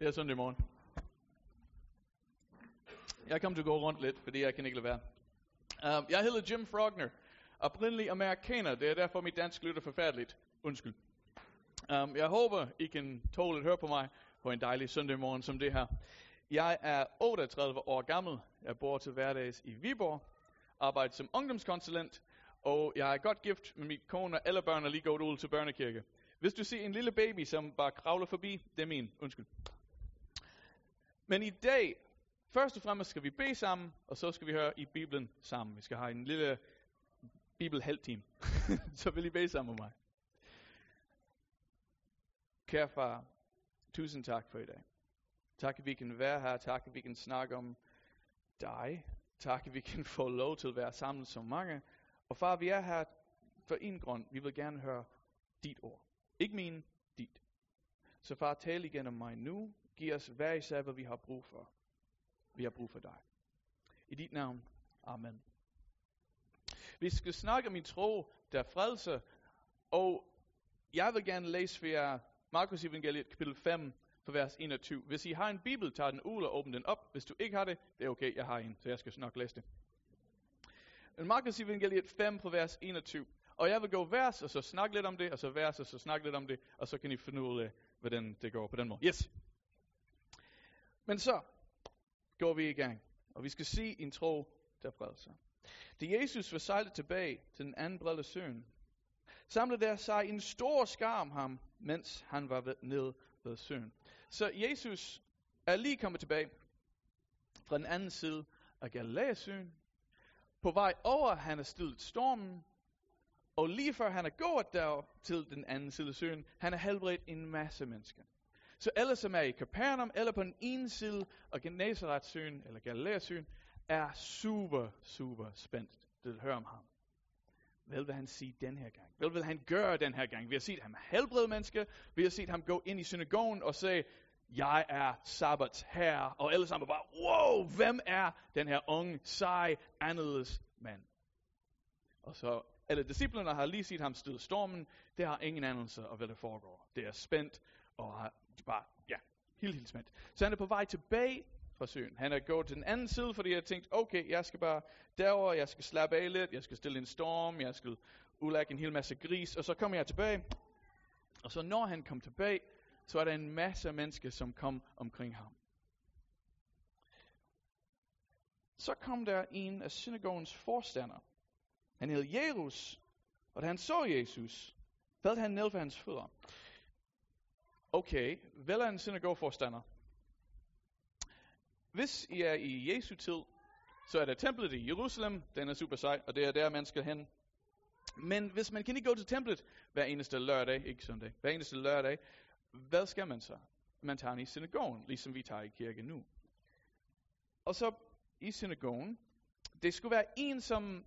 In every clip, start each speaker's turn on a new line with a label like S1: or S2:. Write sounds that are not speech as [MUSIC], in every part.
S1: Det er søndag morgen. Jeg kommer til at gå rundt lidt, fordi jeg kan ikke lade være. Um, jeg hedder Jim Frogner. Oprindelig amerikaner, det er derfor mit dansk lytter forfærdeligt. Undskyld. Um, jeg håber, I kan tåle at høre på mig på en dejlig søndag morgen som det her. Jeg er 38 år gammel. Jeg bor til hverdags i Viborg. Arbejder som ungdomskonsulent. Og jeg er godt gift med min kone, og alle børn er lige gået ud til børnekirke. Hvis du ser en lille baby, som bare kravler forbi, det er min. Undskyld. Men i dag, først og fremmest skal vi bede sammen, og så skal vi høre i Bibelen sammen. Vi skal have en lille Bibel halvtime. [LAUGHS] så vil I bede sammen med mig. Kære far, tusind tak for i dag. Tak, at vi kan være her. Tak, at vi kan snakke om dig. Tak, at vi kan få lov til at være sammen så mange. Og far, vi er her for en grund. Vi vil gerne høre dit ord. Ikke min, dit. Så far, tal igen om mig nu. Giv os hver især, hvad vi har brug for. Vi har brug for dig. I dit navn. Amen. Vi skal snakke om min tro, der frelser. Og jeg vil gerne læse for jer Markus evangeliet kapitel 5, for vers 21. Hvis I har en bibel, tag den ud og åbn den op. Hvis du ikke har det, det er okay, jeg har en, så jeg skal nok læse det. Men Markus evangeliet 5 på vers 21. Og jeg vil gå vers, og så snakke lidt om det, og så vers, og så snakke lidt om det, og så kan I finde ud af, hvordan det går på den måde. Yes. Men så går vi i gang, og vi skal se en tro, der frelser. Da Jesus var sejlet tilbage til den anden brede søen, samlede der sig en stor skar om ham, mens han var nede ved søen. Så Jesus er lige kommet tilbage fra den anden side af Galileasøen. På vej over, han er stillet stormen, og lige før han er gået der til den anden side af søen, han har helbredt en masse mennesker. Så alle, som er i Capernaum, eller på den ene side af Genesaretsøen, eller Galileasøen, er super, super spændt til at høre om ham. Hvad vil han sige den her gang? Hvad vil han gøre den her gang? Vi har set ham helbrede mennesker. Vi har set ham gå ind i synagogen og sige, jeg er sabbats herre. Og alle sammen bare, wow, hvem er den her unge, sej, anderledes mand? Og så alle disciplerne har lige set ham støde stormen. Det har ingen anelse af, hvad der foregår. Det er spændt, og har bare, ja, helt, helt spændt. Så han er på vej tilbage fra søen. Han er gået til den anden side, fordi jeg tænkte, okay, jeg skal bare derover, jeg skal slappe af lidt, jeg skal stille en storm, jeg skal udlægge en hel masse gris, og så kommer jeg tilbage. Og så når han kom tilbage, så er der en masse mennesker, som kom omkring ham. Så kom der en af synagogens forstander. Han hed Jerus, og da han så Jesus, faldt han ned for hans fødder. Okay, vel er en synagogeforstander. Hvis I er i Jesu tid, så er der templet i Jerusalem, den er super sej, og det er der, man skal hen. Men hvis man kan ikke gå til templet hver eneste lørdag, ikke søndag, hver eneste lørdag, hvad skal man så? Man tager i synagogen, ligesom vi tager i kirke nu. Og så i synagogen, det skulle være en, som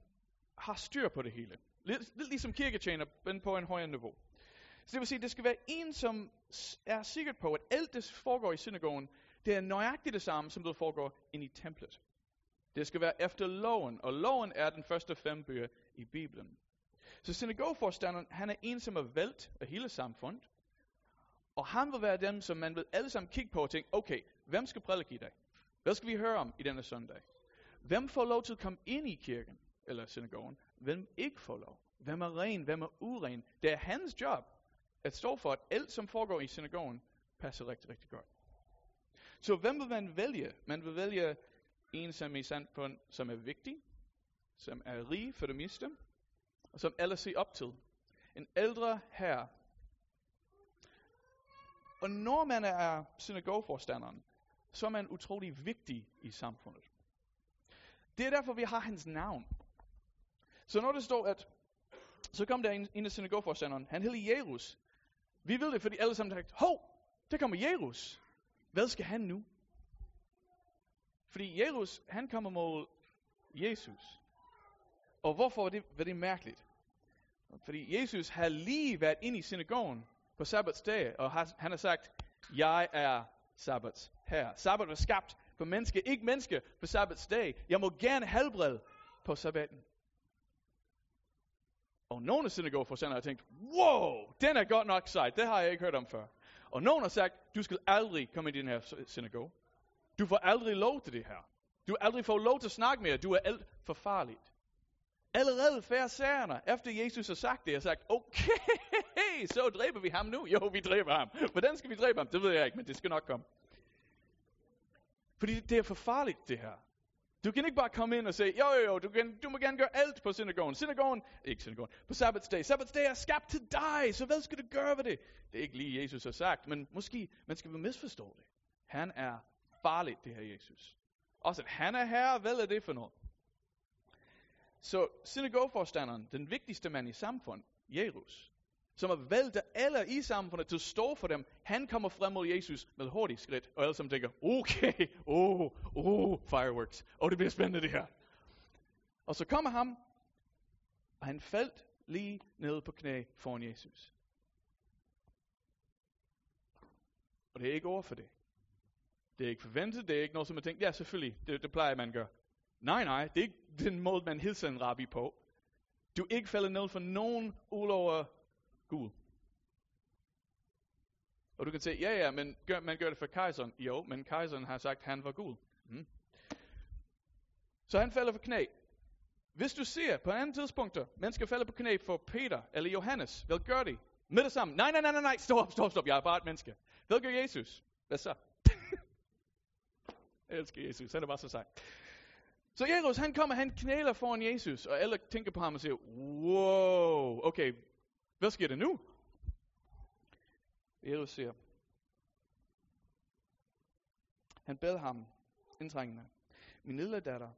S1: har styr på det hele. Lidt, lidt ligesom kirketjener, men på en højere niveau. Så det vil sige, det skal være en, som er sikker på, at alt det foregår i synagogen, det er nøjagtigt det samme, som det foregår ind i templet. Det skal være efter loven, og loven er den første fem bøger i Bibelen. Så synagogeforstanderen, han er en, som er valgt af hele samfundet, og han vil være dem, som man vil alle sammen kigge på og tænke, okay, hvem skal prædike i dag? Hvad skal vi høre om i denne søndag? Hvem får lov til at komme ind i kirken, eller synagogen? Hvem ikke får lov? Hvem er ren? Hvem er uren? Det er hans job at stå for, at alt, som foregår i synagogen, passer rigtig, rigtig godt. Så hvem vil man vælge? Man vil vælge en, som i samfund, som er vigtig, som er rig for det meste, og som alle ser op til. En ældre herre. Og når man er synagogeforstanderen, så er man utrolig vigtig i samfundet. Det er derfor, vi har hans navn. Så når det står, at så kom der en, en af synagogeforstanderen, han hed Jerus. Vi ved det, fordi alle sammen har sagt, hov, der kommer Jerus. Hvad skal han nu? Fordi Jerus, han kommer mod Jesus. Og hvorfor var det, var det mærkeligt? Fordi Jesus har lige været inde i synagogen på sabbatsdag, og han har sagt, jeg er sabbats her. Sabbat var skabt for mennesker, ikke mennesker på sabbatsdag. Jeg må gerne helbrede på sabbaten. Og nogle synagogeforstandere har tænkt, wow, den er godt nok sej, det har jeg ikke hørt om før. Og nogen har sagt, du skal aldrig komme i den her synagoge. Du får aldrig lov til det her. Du aldrig får lov til at snakke mere. Du er alt for farligt. Allerede færsærerne, efter Jesus har sagt det, har sagt, okay, så dræber vi ham nu. Jo, vi dræber ham. Hvordan skal vi dræbe ham? Det ved jeg ikke, men det skal nok komme. Fordi det er for farligt, det her. Du kan ikke bare komme ind og sige, jo, jo, jo, du, kan, du må gerne gøre alt på synagogen. Synagogen, ikke synagogen, på sabbatsdag. Sabbatsdag er skabt til dig, så hvad skal du gøre ved det? Det er ikke lige Jesus har sagt, men måske man skal misforstå det. Han er farlig, det her Jesus. Også at han er herre, hvad er det for noget? Så synagogeforstanderen, den vigtigste mand i samfundet, Jerus, som har valgt alle i samfundet til at stå for dem, han kommer frem mod Jesus med hurtigt skridt, og alle som tænker, okay, oh, oh, fireworks, og oh, det bliver spændende det her. Og så kommer han, og han faldt lige ned på knæ foran Jesus. Og det er ikke over for det. Det er ikke forventet, det er ikke noget, som man tænker, ja selvfølgelig, det, det plejer man at gøre. Nej, nej, det er ikke den måde, man hilser en rabbi på. Du er ikke faldet ned for nogen ulover Gud. Og du kan sige, ja ja, men gør, man gør det for kejseren. Jo, men kejseren har sagt, at han var Gud. Mm. Så han falder på knæ. Hvis du ser på andre tidspunkter, mennesker falder på knæ for Peter eller Johannes, hvad gør de? Med det samme. Nej, nej, nej, nej, nej, stop, stop, stop, jeg er bare et menneske. Hvad gør Jesus? Hvad så? [LAUGHS] jeg elsker Jesus, han er bare så sej. Så Jesus, han kommer, han knæler foran Jesus, og alle tænker på ham og siger, wow, okay, hvad sker der nu? Jesus siger, han bad ham indtrængende, min lille datter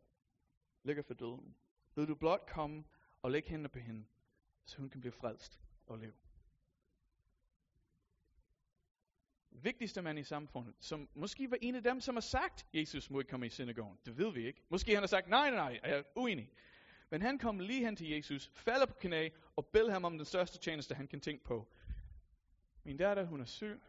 S1: ligger for døden. Vil du blot komme og lægge hænder på hende, så hun kan blive frelst og leve. vigtigste mand i samfundet, som måske var en af dem, som har sagt, Jesus må ikke komme i synagogen. Det ved vi ikke. Måske han har sagt, nej, nej, nej, jeg er uenig. Men han kom lige hen til Jesus, falder på knæ og beder ham om den største tjeneste, han kan tænke på. Min datter, hun er syg.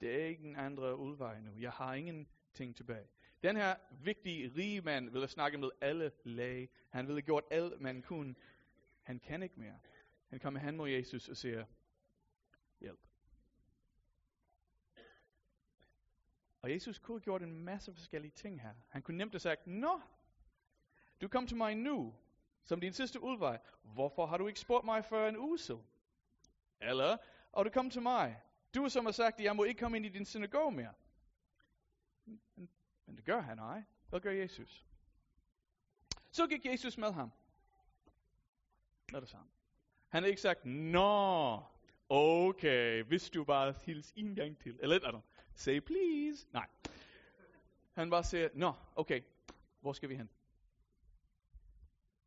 S1: Det er ikke en andre udvej nu. Jeg har ingenting tilbage. Den her vigtige, rige mand ville snakke med alle læge. Han ville gjort alt, man kunne. Han kan ikke mere. Han kommer hen mod Jesus og siger, hjælp. Og Jesus kunne have gjort en masse forskellige ting her. Han kunne nemt have sagt, Nå, du kom til mig nu, som din sidste udvej. Hvorfor har du ikke spurgt mig før en uge siden? Eller, og du kom til mig. Du som har sagt, at jeg må ikke komme ind i din synagoge mere. Men, men det gør han ej. Hvad gør Jesus? Så gik Jesus med ham. Med det samme. Han har ikke sagt, Nå, okay, hvis du bare hils en gang til. Eller et andet. Say please. Nej. Han bare siger, nå, okay, hvor skal vi hen?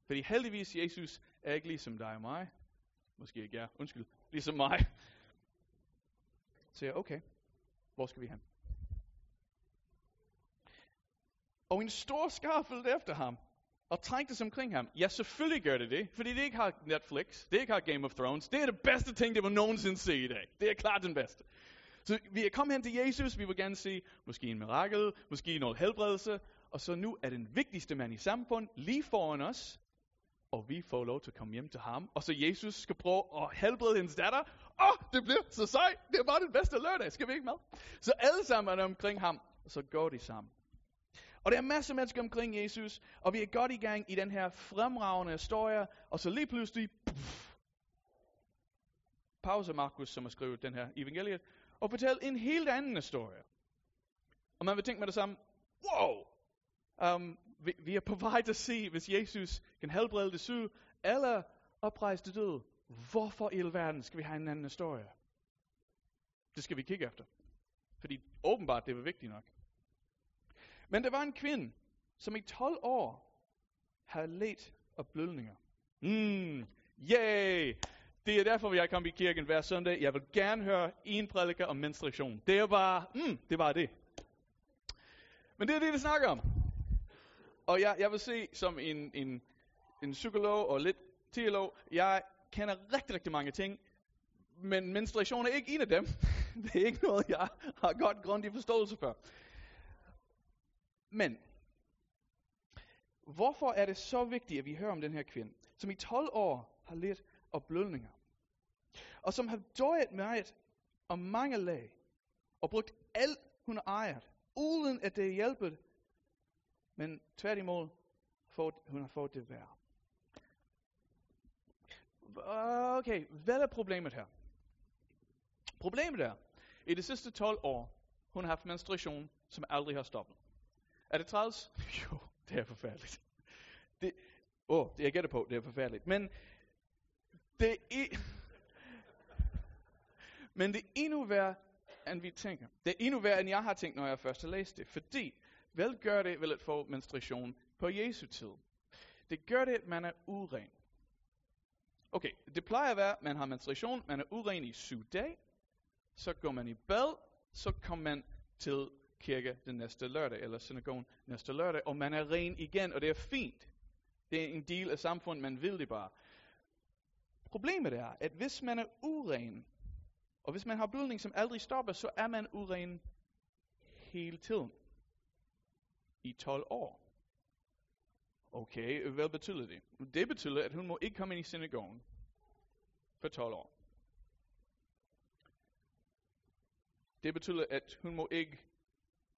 S1: Fordi heldigvis, Jesus er ikke ligesom dig og mig. Måske ikke jeg, undskyld. Ligesom mig. Så jeg, okay, hvor skal vi hen? Og en stor skar fulgte efter ham og trængte omkring ham. Ja, selvfølgelig gør det det, fordi det ikke har Netflix, det ikke har Game of Thrones. Det er det bedste ting, det var nogensinde se i dag. Det er klart den bedste. Så vi er kommet hen til Jesus, vi vil gerne se måske en mirakel, måske noget helbredelse, og så nu er den vigtigste mand i samfundet lige foran os, og vi får lov til at komme hjem til ham, og så Jesus skal prøve at helbrede hendes datter. Åh, oh, det bliver så sejt, det var den bedste lørdag, skal vi ikke med? Så alle sammen er omkring ham, og så går de sammen. Og der er masser af mennesker omkring Jesus, og vi er godt i gang i den her fremragende historie, og så lige pludselig, puff, pause Markus, som har skrevet den her evangeliet, og fortælle en helt anden historie. Og man vil tænke med det samme, wow, um, vi, vi er på vej til at se, hvis Jesus kan helbrede det syge, eller oprejse det døde. Hvorfor i alverden skal vi have en anden historie? Det skal vi kigge efter. Fordi åbenbart det var vigtigt nok. Men der var en kvinde, som i 12 år havde let af blødninger. Mm, yay! Det er derfor, jeg kommer i kirken hver søndag. Jeg vil gerne høre en prædiker om menstruation. Det er bare, mm, det var det. Men det er det, vi snakker om. Og jeg, jeg vil se som en, en, en psykolog og lidt teolog, jeg kender rigtig, rigtig mange ting, men menstruation er ikke en af dem. [LAUGHS] det er ikke noget, jeg har godt grundig forståelse for. Men, hvorfor er det så vigtigt, at vi hører om den her kvinde, som i 12 år har lidt af blødninger? og som har døjet meget om mange lag, og brugt alt, hun ejer, uden at det hjælper, men tværtimod, hun har fået det værre. Okay, hvad er problemet her? Problemet er, i de sidste 12 år, hun har haft menstruation, som aldrig har stoppet. Er det træls? [LAUGHS] Jo, det er forfærdeligt. Det, åh, oh, det jeg gætter på, det er forfærdeligt. Men det er, men det er endnu værre, end vi tænker. Det er endnu værre, end jeg har tænkt, når jeg først har læst det. Fordi, vel gør det vel at få menstruation på Jesu tid. Det gør det, at man er uren. Okay, det plejer at være, at man har menstruation, man er uren i syv dage, så går man i bad, så kommer man til kirke den næste lørdag, eller synagogen næste lørdag, og man er ren igen, og det er fint. Det er en del af samfundet, man vil det bare. Problemet er, at hvis man er uren, og hvis man har blødning, som aldrig stopper, så er man uren hele tiden. I 12 år. Okay, hvad betyder det? Det betyder, at hun må ikke komme ind i synagogen for 12 år. Det betyder, at hun må ikke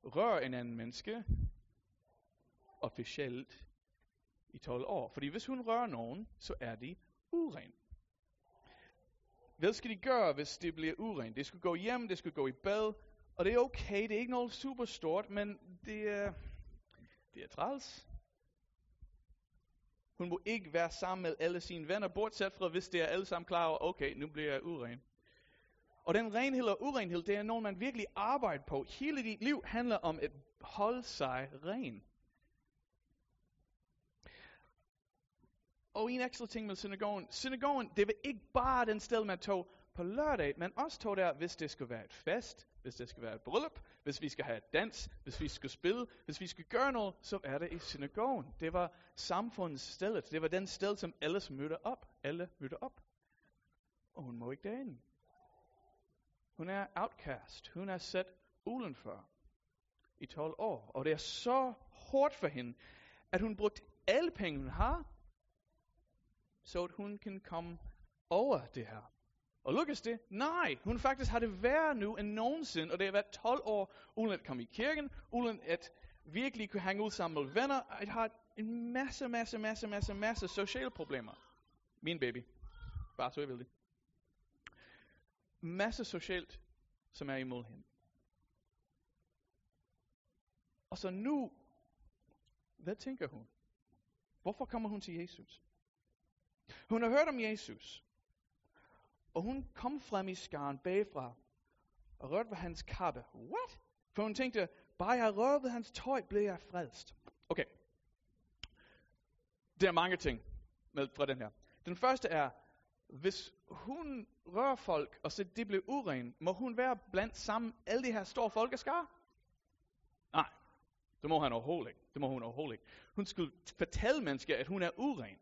S1: røre en anden menneske officielt i 12 år. Fordi hvis hun rører nogen, så er de uren. Hvad skal de gøre, hvis det bliver uren? Det skal gå hjem, det skal gå i bad, og det er okay, det er ikke noget super stort, men det er, det er træls. Hun må ikke være sammen med alle sine venner, bortset fra hvis det er alle sammen klar over, okay, nu bliver jeg uren. Og den renhed og urenhed, det er noget, man virkelig arbejder på. Hele dit liv handler om at holde sig ren. Og en ekstra ting med synagogen. Synagogen, det var ikke bare den sted, man tog på lørdag, men også tog der, hvis det skulle være et fest, hvis det skal være et bryllup, hvis vi skal have et dans, hvis vi skal spille, hvis vi skal gøre noget, så er det i synagogen. Det var samfundets sted. Det var den sted, som alle mødte op. Alle mødte op. Og hun må ikke derinde. Hun er outcast. Hun er sat udenfor i 12 år. Og det er så hårdt for hende, at hun brugte alle penge, hun har, så at hun kan komme over det her. Og lykkes det? Nej, hun faktisk har det værre nu end nogensinde, og det har været 12 år, uden at komme i kirken, uden at virkelig kunne hænge ud sammen med venner, Jeg har en masse, masse, masse, masse, masse sociale problemer. Min baby. Bare så jeg vil det. Masse socialt, som er imod hende. Og så nu, hvad tænker hun? Hvorfor kommer hun til Jesus? Hun har hørt om Jesus. Og hun kom frem i skaren bagfra og rørte ved hans kappe. What? For hun tænkte, bare jeg rørte ved hans tøj, blev jeg frelst. Okay. Der er mange ting med fra den her. Den første er, hvis hun rører folk, og så det bliver uren, må hun være blandt sammen alle de her store folkeskar? Nej, det må han overhovedet ikke. Det må hun overhovedet ikke. Hun skulle fortælle mennesker, at hun er uren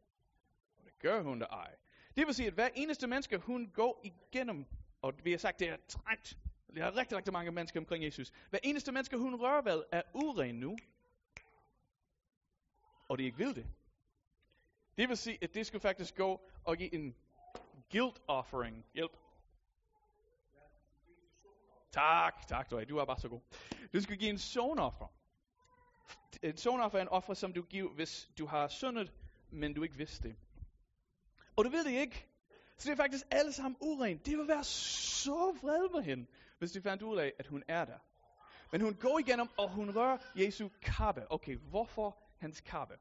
S1: gør hun da ej. Det vil sige, at hver eneste menneske, hun går igennem, og vi har sagt, det er trængt. Der er rigtig, rigtig mange mennesker omkring Jesus. Hver eneste menneske, hun rører ved, er uren nu. Og de ikke vil det. Det vil sige, at det skulle faktisk gå og give en guilt offering. Hjælp. Tak, tak, du er, du er bare så god. Du skal give en sonoffer. En sonoffer er en offer, som du giver, hvis du har syndet, men du ikke vidste det. Og du ved det ikke. Så det er faktisk alle sammen uren. Det vil være så vred på hende, hvis de fandt ud af, at hun er der. Men hun går igennem, og hun rører Jesu kappe. Okay, hvorfor hans kappe?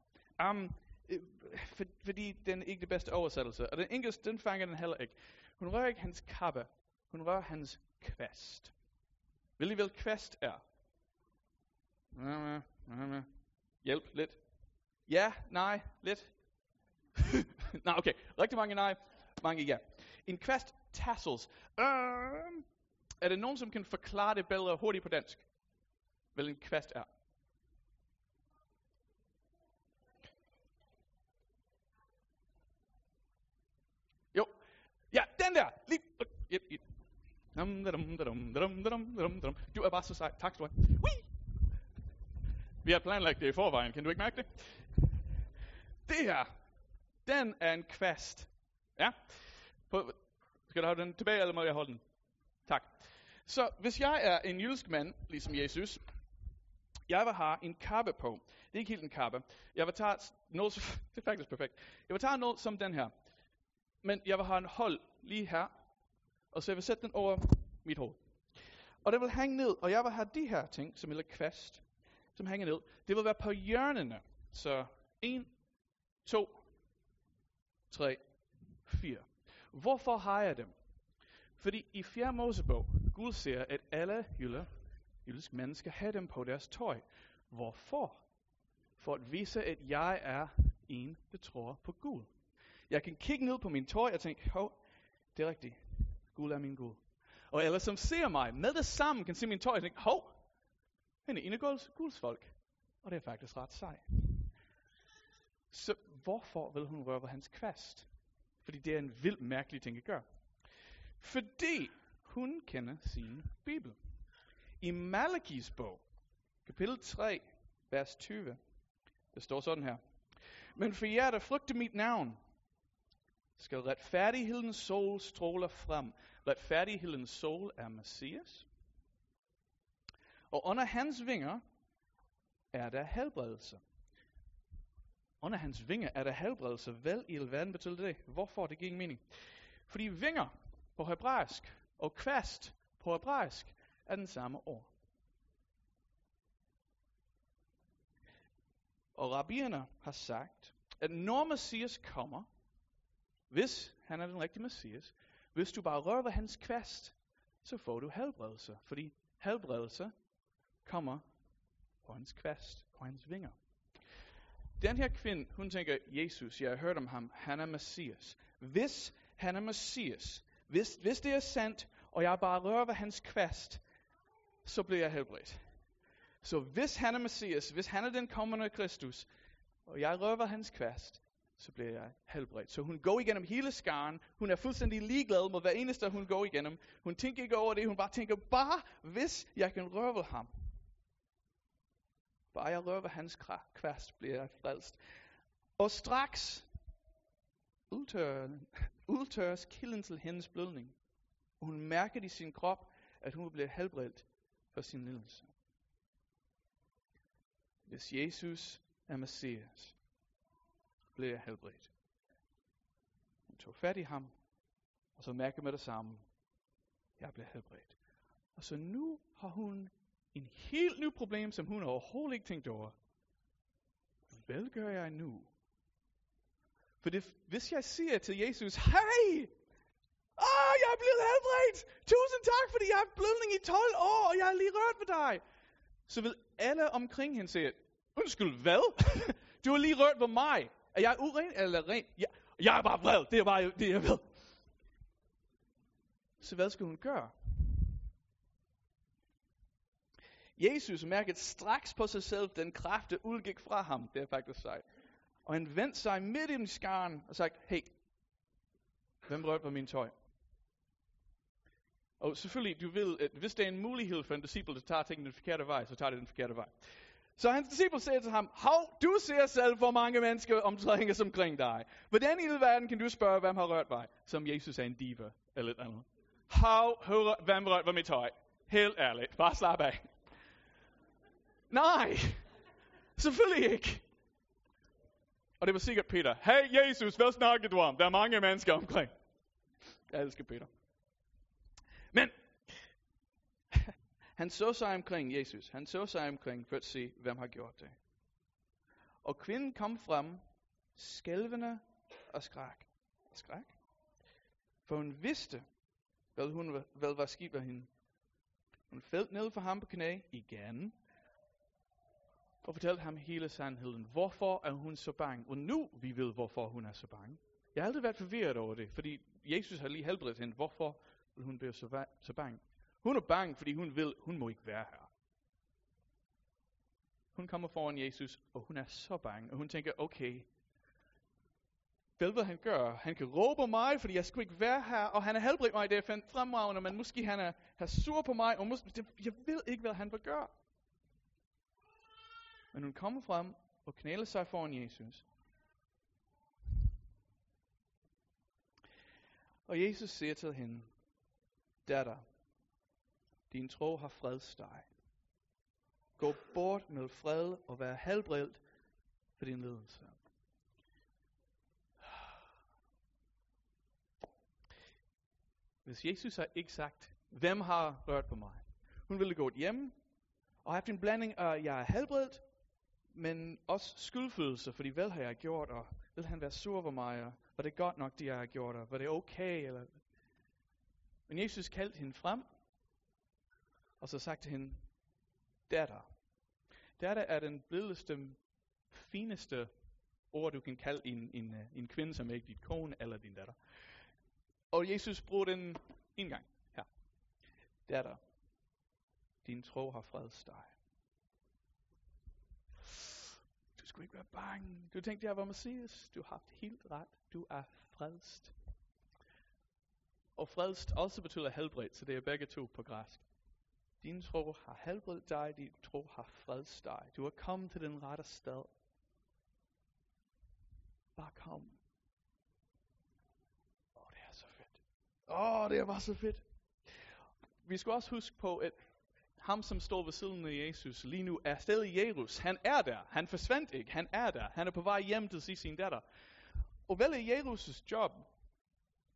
S1: Um, øh, for, fordi den er ikke det bedste oversættelse. Og den engelske, den fanger den heller ikke. Hun rører ikke hans kappe. Hun rører hans kvast. Vil I vel kvast er? Hjælp lidt. Ja, nej, lidt. [LAUGHS] [LAUGHS] Nå, okay. Rigtig mange nej, mange ja. En kvast tassels. Uh, er det nogen, som kan forklare det bedre hurtigt på dansk? Hvad en kvast er? Jo. Ja, den der. Lige. Yep, yep. Du er bare så sej. Tak skal du have. Vi har planlagt det i forvejen. Kan du ikke mærke det? Det her, den er en kvast. Ja? På, Skal du have den tilbage, eller må jeg holde den? Tak. Så hvis jeg er en jysk mand, ligesom Jesus, jeg vil have en kappe på. Det er ikke helt en kappe. Jeg vil tage noget, [LAUGHS] det er faktisk perfekt. Jeg vil tage noget som den her. Men jeg vil have en hold lige her. Og så jeg vil sætte den over mit hoved. Og det vil hænge ned, og jeg vil have de her ting, som er kvast, som hænger ned. Det vil være på hjørnene. Så 1, 2, 3, 4. Hvorfor har jeg dem? Fordi i 4. Mosebog, Gud siger, at alle jyller, jyldiske mennesker have dem på deres tøj. Hvorfor? For at vise, at jeg er en, der tror på Gud. Jeg kan kigge ned på min tøj og tænke, hov, det er rigtigt. Gud er min Gud. Og alle som ser mig med det samme kan se min tøj og tænke, hov, han er en af Guds folk. Og det er faktisk ret sej. Så hvorfor vil hun røre ved hans kvast? Fordi det er en vild mærkelig ting at gøre. Fordi hun kender sin Bibel. I Malakis bog, kapitel 3, vers 20, der står sådan her. Men for jer, der frygter mit navn, skal retfærdighedens sol stråle frem. Retfærdighedens sol er Messias. Og under hans vinger er der helbredelse. Under hans vinger er der helbredelse. Vel i alverden betyder det. Hvorfor? Det giver ingen mening. Fordi vinger på hebraisk og kvast på hebraisk er den samme ord. Og rabbierne har sagt, at når Messias kommer, hvis han er den rigtige Messias, hvis du bare rører ved hans kvast, så får du helbredelse. Fordi helbredelse kommer på hans kvast, på hans vinger. Den her kvinde, hun tænker, Jesus, jeg har hørt om ham, han er Messias. Hvis han er Messias, hvis, hvis det er sandt, og jeg bare rører ved hans kvast, så bliver jeg helbredt. Så hvis han er Messias, hvis han er den kommende Kristus, og jeg rører ved hans kvast, så bliver jeg helbredt. Så hun går igennem hele skaren. Hun er fuldstændig ligeglad med hver eneste, hun går igennem. Hun tænker ikke over det. Hun bare tænker, bare hvis jeg kan røre ved ham. Bare jeg rører ved hans kvast, bliver jeg frelst. Og straks udtørres kilden til hendes blødning. Og hun mærker i sin krop, at hun bliver helbredt for sin lidelse. Hvis Jesus er Messias, bliver jeg helbredt. Hun tog fat i ham, og så mærkede med det samme, jeg bliver helbredt. Og så nu har hun en helt ny problem, som hun overhovedet ikke tænkte over. Hvad gør jeg nu? For det, hvis jeg siger til Jesus, hey, ah, jeg er blevet helbredt, tusind tak, fordi jeg har blødning i 12 år, og jeg har lige rørt ved dig, så vil alle omkring hende sige, undskyld, hvad? [LAUGHS] du har lige rørt ved mig. Er jeg uren eller ren? Jeg, jeg er bare vred, det er bare det, jeg ved. Så hvad skal hun gøre? Jesus mærkede straks på sig selv, den kraft, der udgik fra ham. Det er faktisk sejt. Og han vendte sig midt i skaren og sagde, hey, hvem rørte på min tøj? Og selvfølgelig, du ved, at hvis det er en mulighed for en disciple, der tager tingene den forkerte vej, så tager det den forkerte vej. Så hans disciple sagde til ham, Hov, du ser selv, hvor mange mennesker omtrænger som kring dig. Hvordan i verden kan du spørge, hvem har rørt mig? Som Jesus er en diva, eller et andet. Hov, hvem rørt ved mit tøj? Helt ærligt, bare slap af. Nej, selvfølgelig ikke. Og det var sikkert Peter. Hey Jesus, hvad snakker du om? Der er mange mennesker omkring. Jeg elsker Peter. Men han så sig omkring Jesus. Han så sig omkring for at se, hvem har gjort det. Og kvinden kom frem, skælvende og skræk. Skræk? For hun vidste, hvad, hun, hvad var sket af hende. Hun faldt ned for ham på knæ igen, og fortalte ham hele sandheden. Hvorfor er hun så bange? Og nu vi ved, hvorfor hun er så bange. Jeg har aldrig været forvirret over det, fordi Jesus har lige helbredt hende. Hvorfor vil hun blive så, så bange? Hun er bange, fordi hun vil, hun må ikke være her. Hun kommer foran Jesus, og hun er så bange, og hun tænker, okay, hvad vil han gøre? Han kan råbe mig, fordi jeg skulle ikke være her, og han har helbredt mig, det er fremragende, men måske han er, er sur på mig, og måske, jeg ved ikke, hvad han vil gøre. Men hun kommer frem og knæler sig foran Jesus. Og Jesus siger til hende, datter, din tro har frelst dig. Gå bort med fred og vær helbredt for din lidelse. Hvis Jesus har ikke sagt, hvem har rørt på mig? Hun ville gå hjem og haft en blanding af, jeg er helbredt, men også skyldfølelse, fordi hvad har jeg gjort, og vil han være sur over mig, og var det godt nok, det jeg har gjort, og var det okay? Eller... Men Jesus kaldte hende frem, og så sagde til hende, datter. Datter er den blideste, fineste ord, du kan kalde en, en, en kvinde, som er ikke dit kone eller din datter. Og Jesus bruger den en gang her. Datter, din tro har frelst dig. Du skulle ikke være bange. Du tænkte, jeg var Messias. Du har haft helt ret. Du er frelst. Og frelst også betyder helbredt, så det er begge to på græsk. Din tro har helbredt dig, din tro har frelst dig. Du er kommet til den rette sted. Bare kom. Åh, oh, det er så fedt. Åh, oh, det er så fedt. Vi skal også huske på, at ham, som står ved siden af Jesus lige nu, er stadig Jesus. Han er der. Han forsvandt ikke. Han er der. Han er på vej hjem til sin datter. Og hvad er Jesus' job?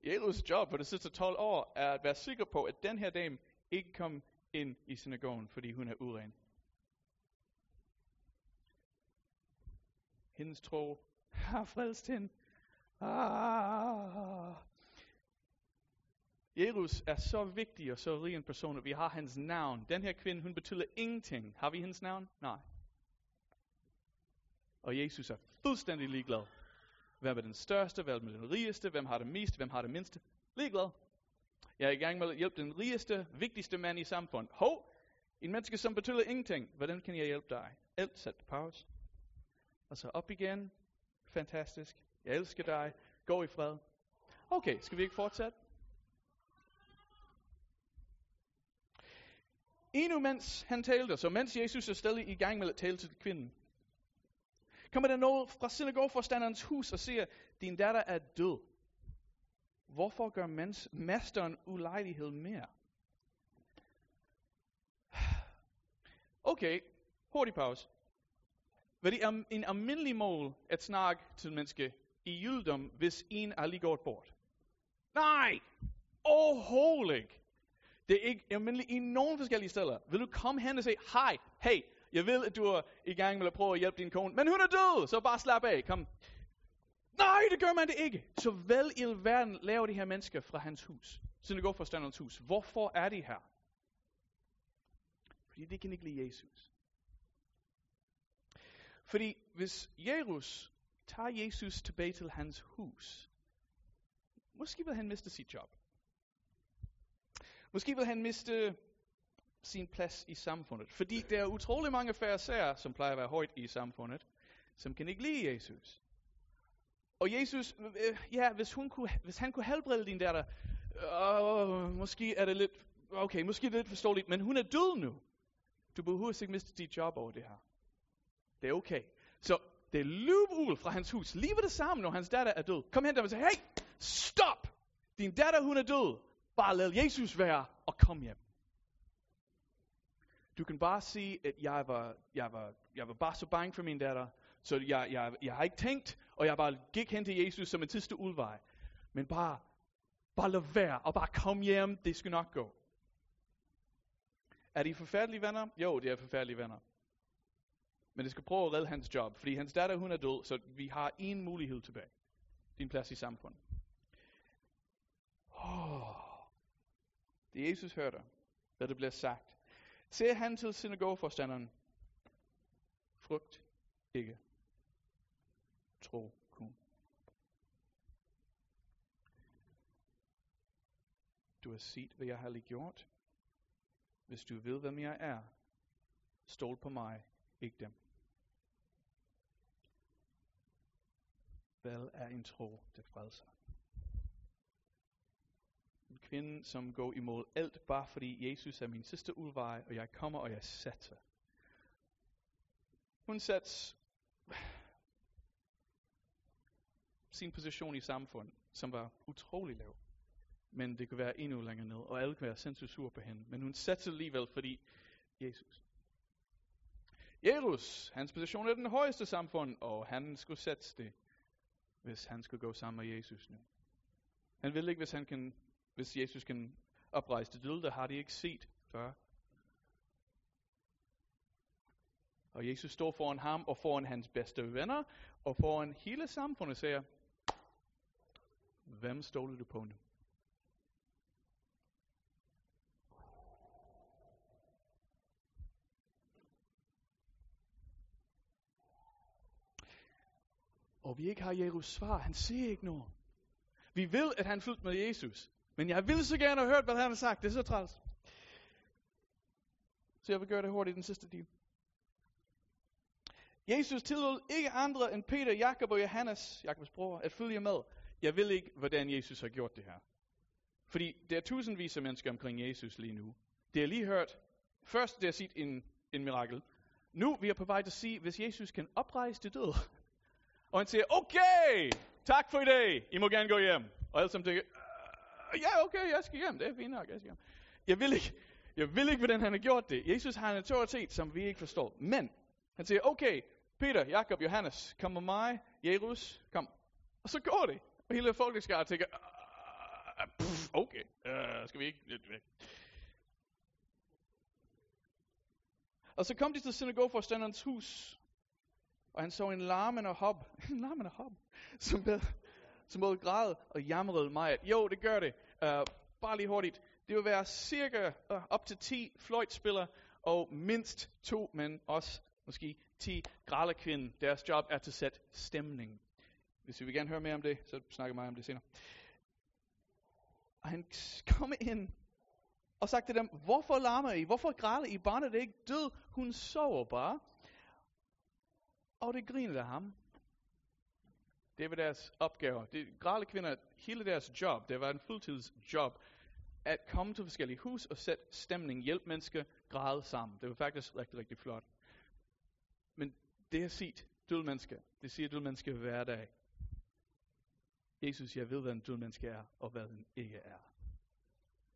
S1: Jesus' job for de sidste 12 år er at være sikker på, at den her dame ikke kom ind i synagogen, fordi hun er uren. Hendes tro har frelst hende. Ah. Jesus er så vigtig og så rig en person, at vi har hans navn. Den her kvinde, hun betyder ingenting. Har vi hendes navn? Nej. Og Jesus er fuldstændig ligeglad. Hvem er den største? Hvem er den rigeste? Hvem har det mest? Hvem har det mindste? Ligeglad. Jeg er i gang med at hjælpe den rigeste, vigtigste mand i samfundet. Hov, en menneske, som betyder ingenting. Hvordan kan jeg hjælpe dig? Alt sæt på pause. Og så op igen. Fantastisk. Jeg elsker dig. Gå i fred. Okay, skal vi ikke fortsætte? Endnu mens han talte, så mens Jesus er stadig i gang med at tale til kvinden, kommer der noget fra synagogeforstanderens hus og siger, din datter er død. Hvorfor gør mens, masteren ulejlighed mere? Okay, hurtig pause. Hvad det er en almindelig mål at snakke til menneske i jødedom, hvis en er lige gået bort? Nej! Overhovedet ikke. Det er ikke almindeligt i nogen forskellige steder. Vil du komme hen og sige, hej, hey, jeg ved, at du er i gang med at prøve at hjælpe din kone, men hun er død, så bare slap af, kom. Nej, det gør man det ikke. Så vel i verden laver de her mennesker fra hans hus, synagogforstanderens hus. Hvorfor er de her? Fordi de kan ikke lide Jesus. Fordi hvis Jesus tager Jesus tilbage til hans hus, måske vil han miste sit job. Måske vil han miste sin plads i samfundet. Fordi der er utrolig mange færre som plejer at være højt i samfundet, som kan ikke lide Jesus. Og Jesus, øh, ja, hvis, hun kunne, hvis han kunne helbrede din datter, øh, måske er det lidt, okay, måske er det lidt forståeligt, men hun er død nu. Du behøver ikke miste dit job over det her. Det er okay. Så det løb ud fra hans hus. Lige ved det samme, når hans datter er død. Kom hen der og sig, hey, stop! Din datter, hun er død. Bare lad Jesus være og kom hjem. Du kan bare sige, at jeg var, jeg var, jeg var bare så bange for min datter, så jeg, jeg, jeg har ikke tænkt, og jeg bare gik hen til Jesus som en sidste udvej. Men bare, bare lad være, og bare kom hjem, det skal nok gå. Er de forfærdelige venner? Jo, det er forfærdelige venner. Men det skal prøve at redde hans job, fordi hans datter hun er død, så vi har en mulighed tilbage. Din plads i samfundet. Det Jesus hørte, hvad der bliver sagt. Se han til synagogeforstanderen, frugt ikke, tro kun. Du har set, hvad jeg har lige gjort. Hvis du ved, hvem jeg er, stol på mig, ikke dem. Hvad er en tro, der frelser? En kvinde, som går imod alt, bare fordi Jesus er min sidste udvej, og jeg kommer, og jeg sætter. Hun sætter sin position i samfundet, som var utrolig lav. men det kunne være endnu længere ned, og alle kunne være sindssygt sur på hende. Men hun satte alligevel, fordi Jesus. Jesus, hans position er den højeste samfund, og han skulle sætte det, hvis han skulle gå sammen med Jesus nu. Han vil ikke, hvis, han kan, hvis Jesus kan oprejse det døde, har de ikke set før. Og Jesus står foran ham og foran hans bedste venner og foran hele samfundet og siger, hvem stoler du på nu? Og vi ikke har Jesus svar. Han siger ikke noget. Vi ved, at han fulgte med Jesus. Men jeg ville så gerne have hørt, hvad han har sagt. Det er så træls. Så jeg vil gøre det hurtigt i den sidste del. Jesus tillod ikke andre end Peter, Jakob og Johannes, Jakobs bror, at følge med. Jeg ved ikke, hvordan Jesus har gjort det her. Fordi der er tusindvis af mennesker omkring Jesus lige nu. Det har lige hørt. Først det har set en, en mirakel. Nu vi er på vej til at sige, hvis Jesus kan oprejse det døde. Og han siger, okay, tak for i dag. I må gerne gå hjem. Og alle sammen tænker, ja okay, jeg skal hjem. Det er fint nok, jeg skal hjem. Jeg vil ikke, jeg vil ikke, hvordan han har gjort det. Jesus har en autoritet, som vi ikke forstår. Men han siger, okay, Peter, Jakob, Johannes, kom med mig. Jerus, kom. Og så går det. Og hele folkeskaren tænker, uh, okay, uh, skal vi ikke lidt væk. Og så kom de til synagogeforstanderens hus, og han så en larmende hob, [LAUGHS] en larmende hob, som, som både græd og jamrede mig. Jo, det gør det. Uh, bare lige hurtigt. Det vil være cirka uh, op til 10 fløjtspillere, og mindst to, men også måske 10 grælekvinden. Deres job er til at sætte stemning. Hvis vi vil gerne høre mere om det, så snakker jeg om det senere. Og han kom ind og sagde til dem, hvorfor larmer I? Hvorfor græder I? Barnet er ikke død. Hun sover bare. Og det grinede af ham. Det var deres opgave. De grale kvinder, hele deres job, det var en fuldtidsjob, at komme til forskellige hus og sætte stemning, hjælpe mennesker græde sammen. Det var faktisk rigtig, rigtig flot. Men det har set døde mennesker. Det siger døde mennesker hver dag. Jesus, jeg ved, hvad en død menneske er, og hvad den ikke er.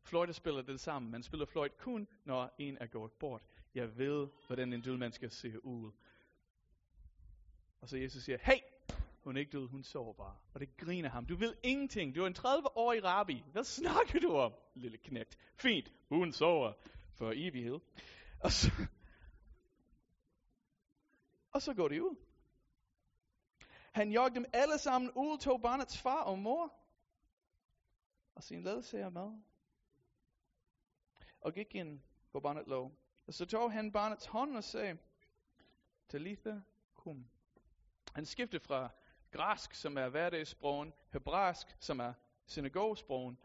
S1: Fløjte spiller det samme. Man spiller fløjt kun, når en er gået bort. Jeg ved, hvordan en død menneske ser ud. Og så Jesus siger, hey, hun er ikke død, hun sover bare. Og det griner ham. Du ved ingenting. Du er en 30-årig rabbi. Hvad snakker du om, lille knægt? Fint, hun sover for evighed. Og så, og så går de ud. Han jagte dem alle sammen ud, tog barnets far og mor, og sin ledsager med, og gik ind, hvor barnet lå. Og så tog han barnets hånd og sagde, Talitha, kum. Han skiftede fra græsk, som er hverdagssprogen, hebraisk, som er synagogsprogen.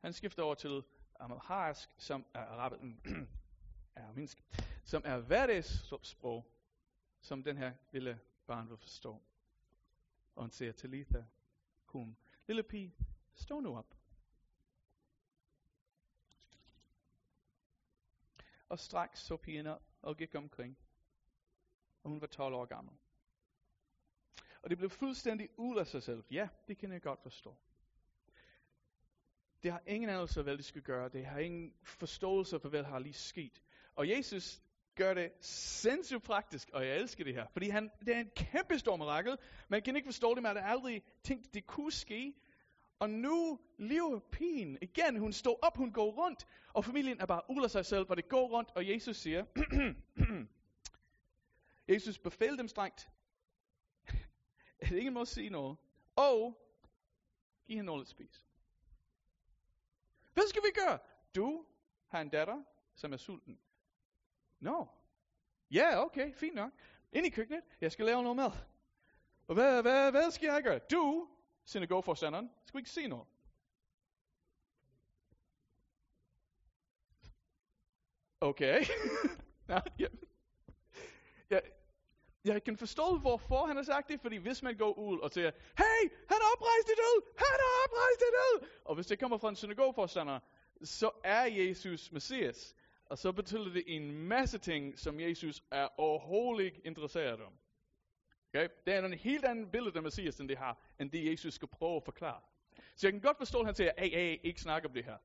S1: Han skifter over til amharisk, som er arabisk, [CLEARS THROAT] arabisk som er hverdagssprog, som den her lille barn vil forstå. Og han siger, Talitha, hun, Lille pige, stå nu op. Og straks så pigen op og gik omkring. Og hun var 12 år gammel. Og det blev fuldstændig ud af sig selv. Ja, det kan jeg godt forstå. Det har ingen anelse af, hvad de skal gøre. Det har ingen forståelse for, hvad der har lige sket. Og Jesus gør det sindssygt praktisk, og jeg elsker det her, fordi han, det er en kæmpe stor mirakel. Man kan ikke forstå det, man har aldrig tænkt, det kunne ske. Og nu lever pigen igen. Hun står op, hun går rundt, og familien er bare af sig selv, hvor det går rundt, og Jesus siger, [CLEARS THROAT] Jesus befalede dem strengt, at ingen må sige noget, og give hende noget at spise. Hvad skal vi gøre? Du har en datter, som er sulten. Nå. No. Ja, yeah, okay, fint nok. Ind i køkkenet, jeg skal lave noget mad. Og hvad, hvad, hvad skal jeg gøre? Du, synagogeforstanderen, skal ikke se noget. Okay. [LAUGHS] ja, ja. Jeg, jeg kan forstå, hvorfor han har sagt det, fordi hvis man går ud og siger, hey, han har oprejst det død, han har oprejst det død, og hvis det kommer fra en synagogeforstander, så er Jesus Messias. Og så betyder det en masse ting, som Jesus er overhovedet ikke interesseret om. Okay? Det er en helt anden billede af Messias, end det har, end det Jesus skal prøve at forklare. Så jeg kan godt forstå, at han siger, hey, hey, ikke snak om det her.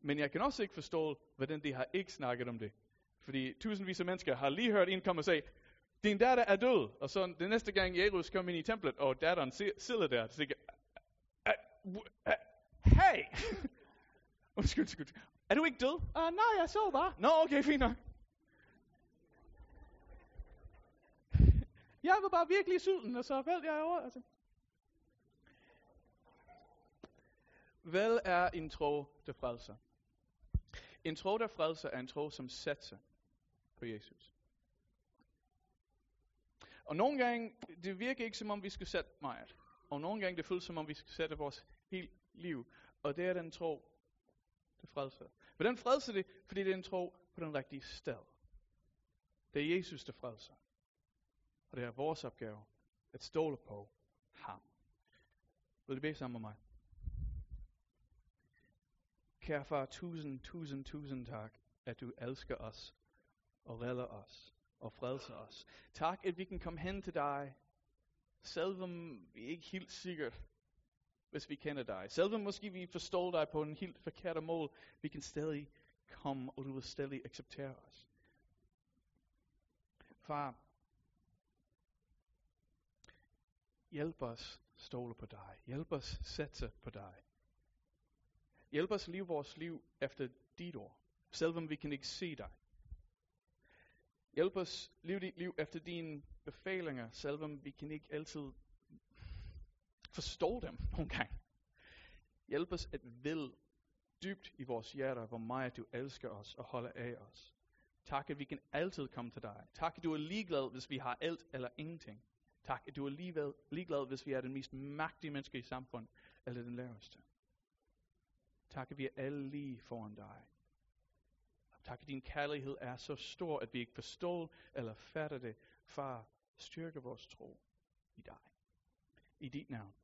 S1: Men jeg kan også ikke forstå, hvordan de har ikke snakket om det. Fordi tusindvis af mennesker har lige hørt en komme og sige, din datter er død. Og så den næste gang Jesus kom ind i templet, og datteren sidder der, så siger hey! [LAUGHS] undskyld, undskyld. Er du ikke død? Uh, nej, jeg så bare. Nå, okay, fint nok. [LAUGHS] jeg var bare virkelig sulten, og så faldt jeg over. Altså. Hvad er en tro, der frelser? En tro, der frelser, er en tro, som satser på Jesus. Og nogle gange, det virker ikke som om, vi skal sætte meget. Og nogle gange, det føles som om, vi skal sætte vores helt liv. Og det er den tro, der frelser. den frelser det, fordi det er en tro på den rigtige sted. Det er Jesus, der frelser. Og det er vores opgave at stole på ham. Vil du bede sammen med mig? Kære far, tusind, tusind, tusind tak, at du elsker os og redder os og frelser os. Tak, at vi kan komme hen til dig, selvom vi ikke helt sikkert, hvis vi kender dig. Selvom måske vi forstår dig på en helt forkert måde, vi kan stadig komme, og du vil stadig acceptere os. Far, hjælp os stole på dig. Hjælp os sætte på dig. Hjælp os leve vores liv efter dit ord, selvom vi kan ikke se dig. Hjælp os liv dit liv efter dine befalinger, selvom vi kan ikke altid forstå dem [LAUGHS] nogle gange. Hjælp os at vil dybt i vores hjerter, hvor meget du elsker os og holder af os. Tak, at vi kan altid komme til dig. Tak, at du er ligeglad, hvis vi har alt eller ingenting. Tak, at du er ligeglad, hvis vi er den mest magtige menneske i samfundet, eller den laveste. Tak, at vi er alle lige foran dig. Tak, at din kærlighed er så stor, at vi ikke forstår eller fatter det. Far, styrke vores tro i dig. I dit navn.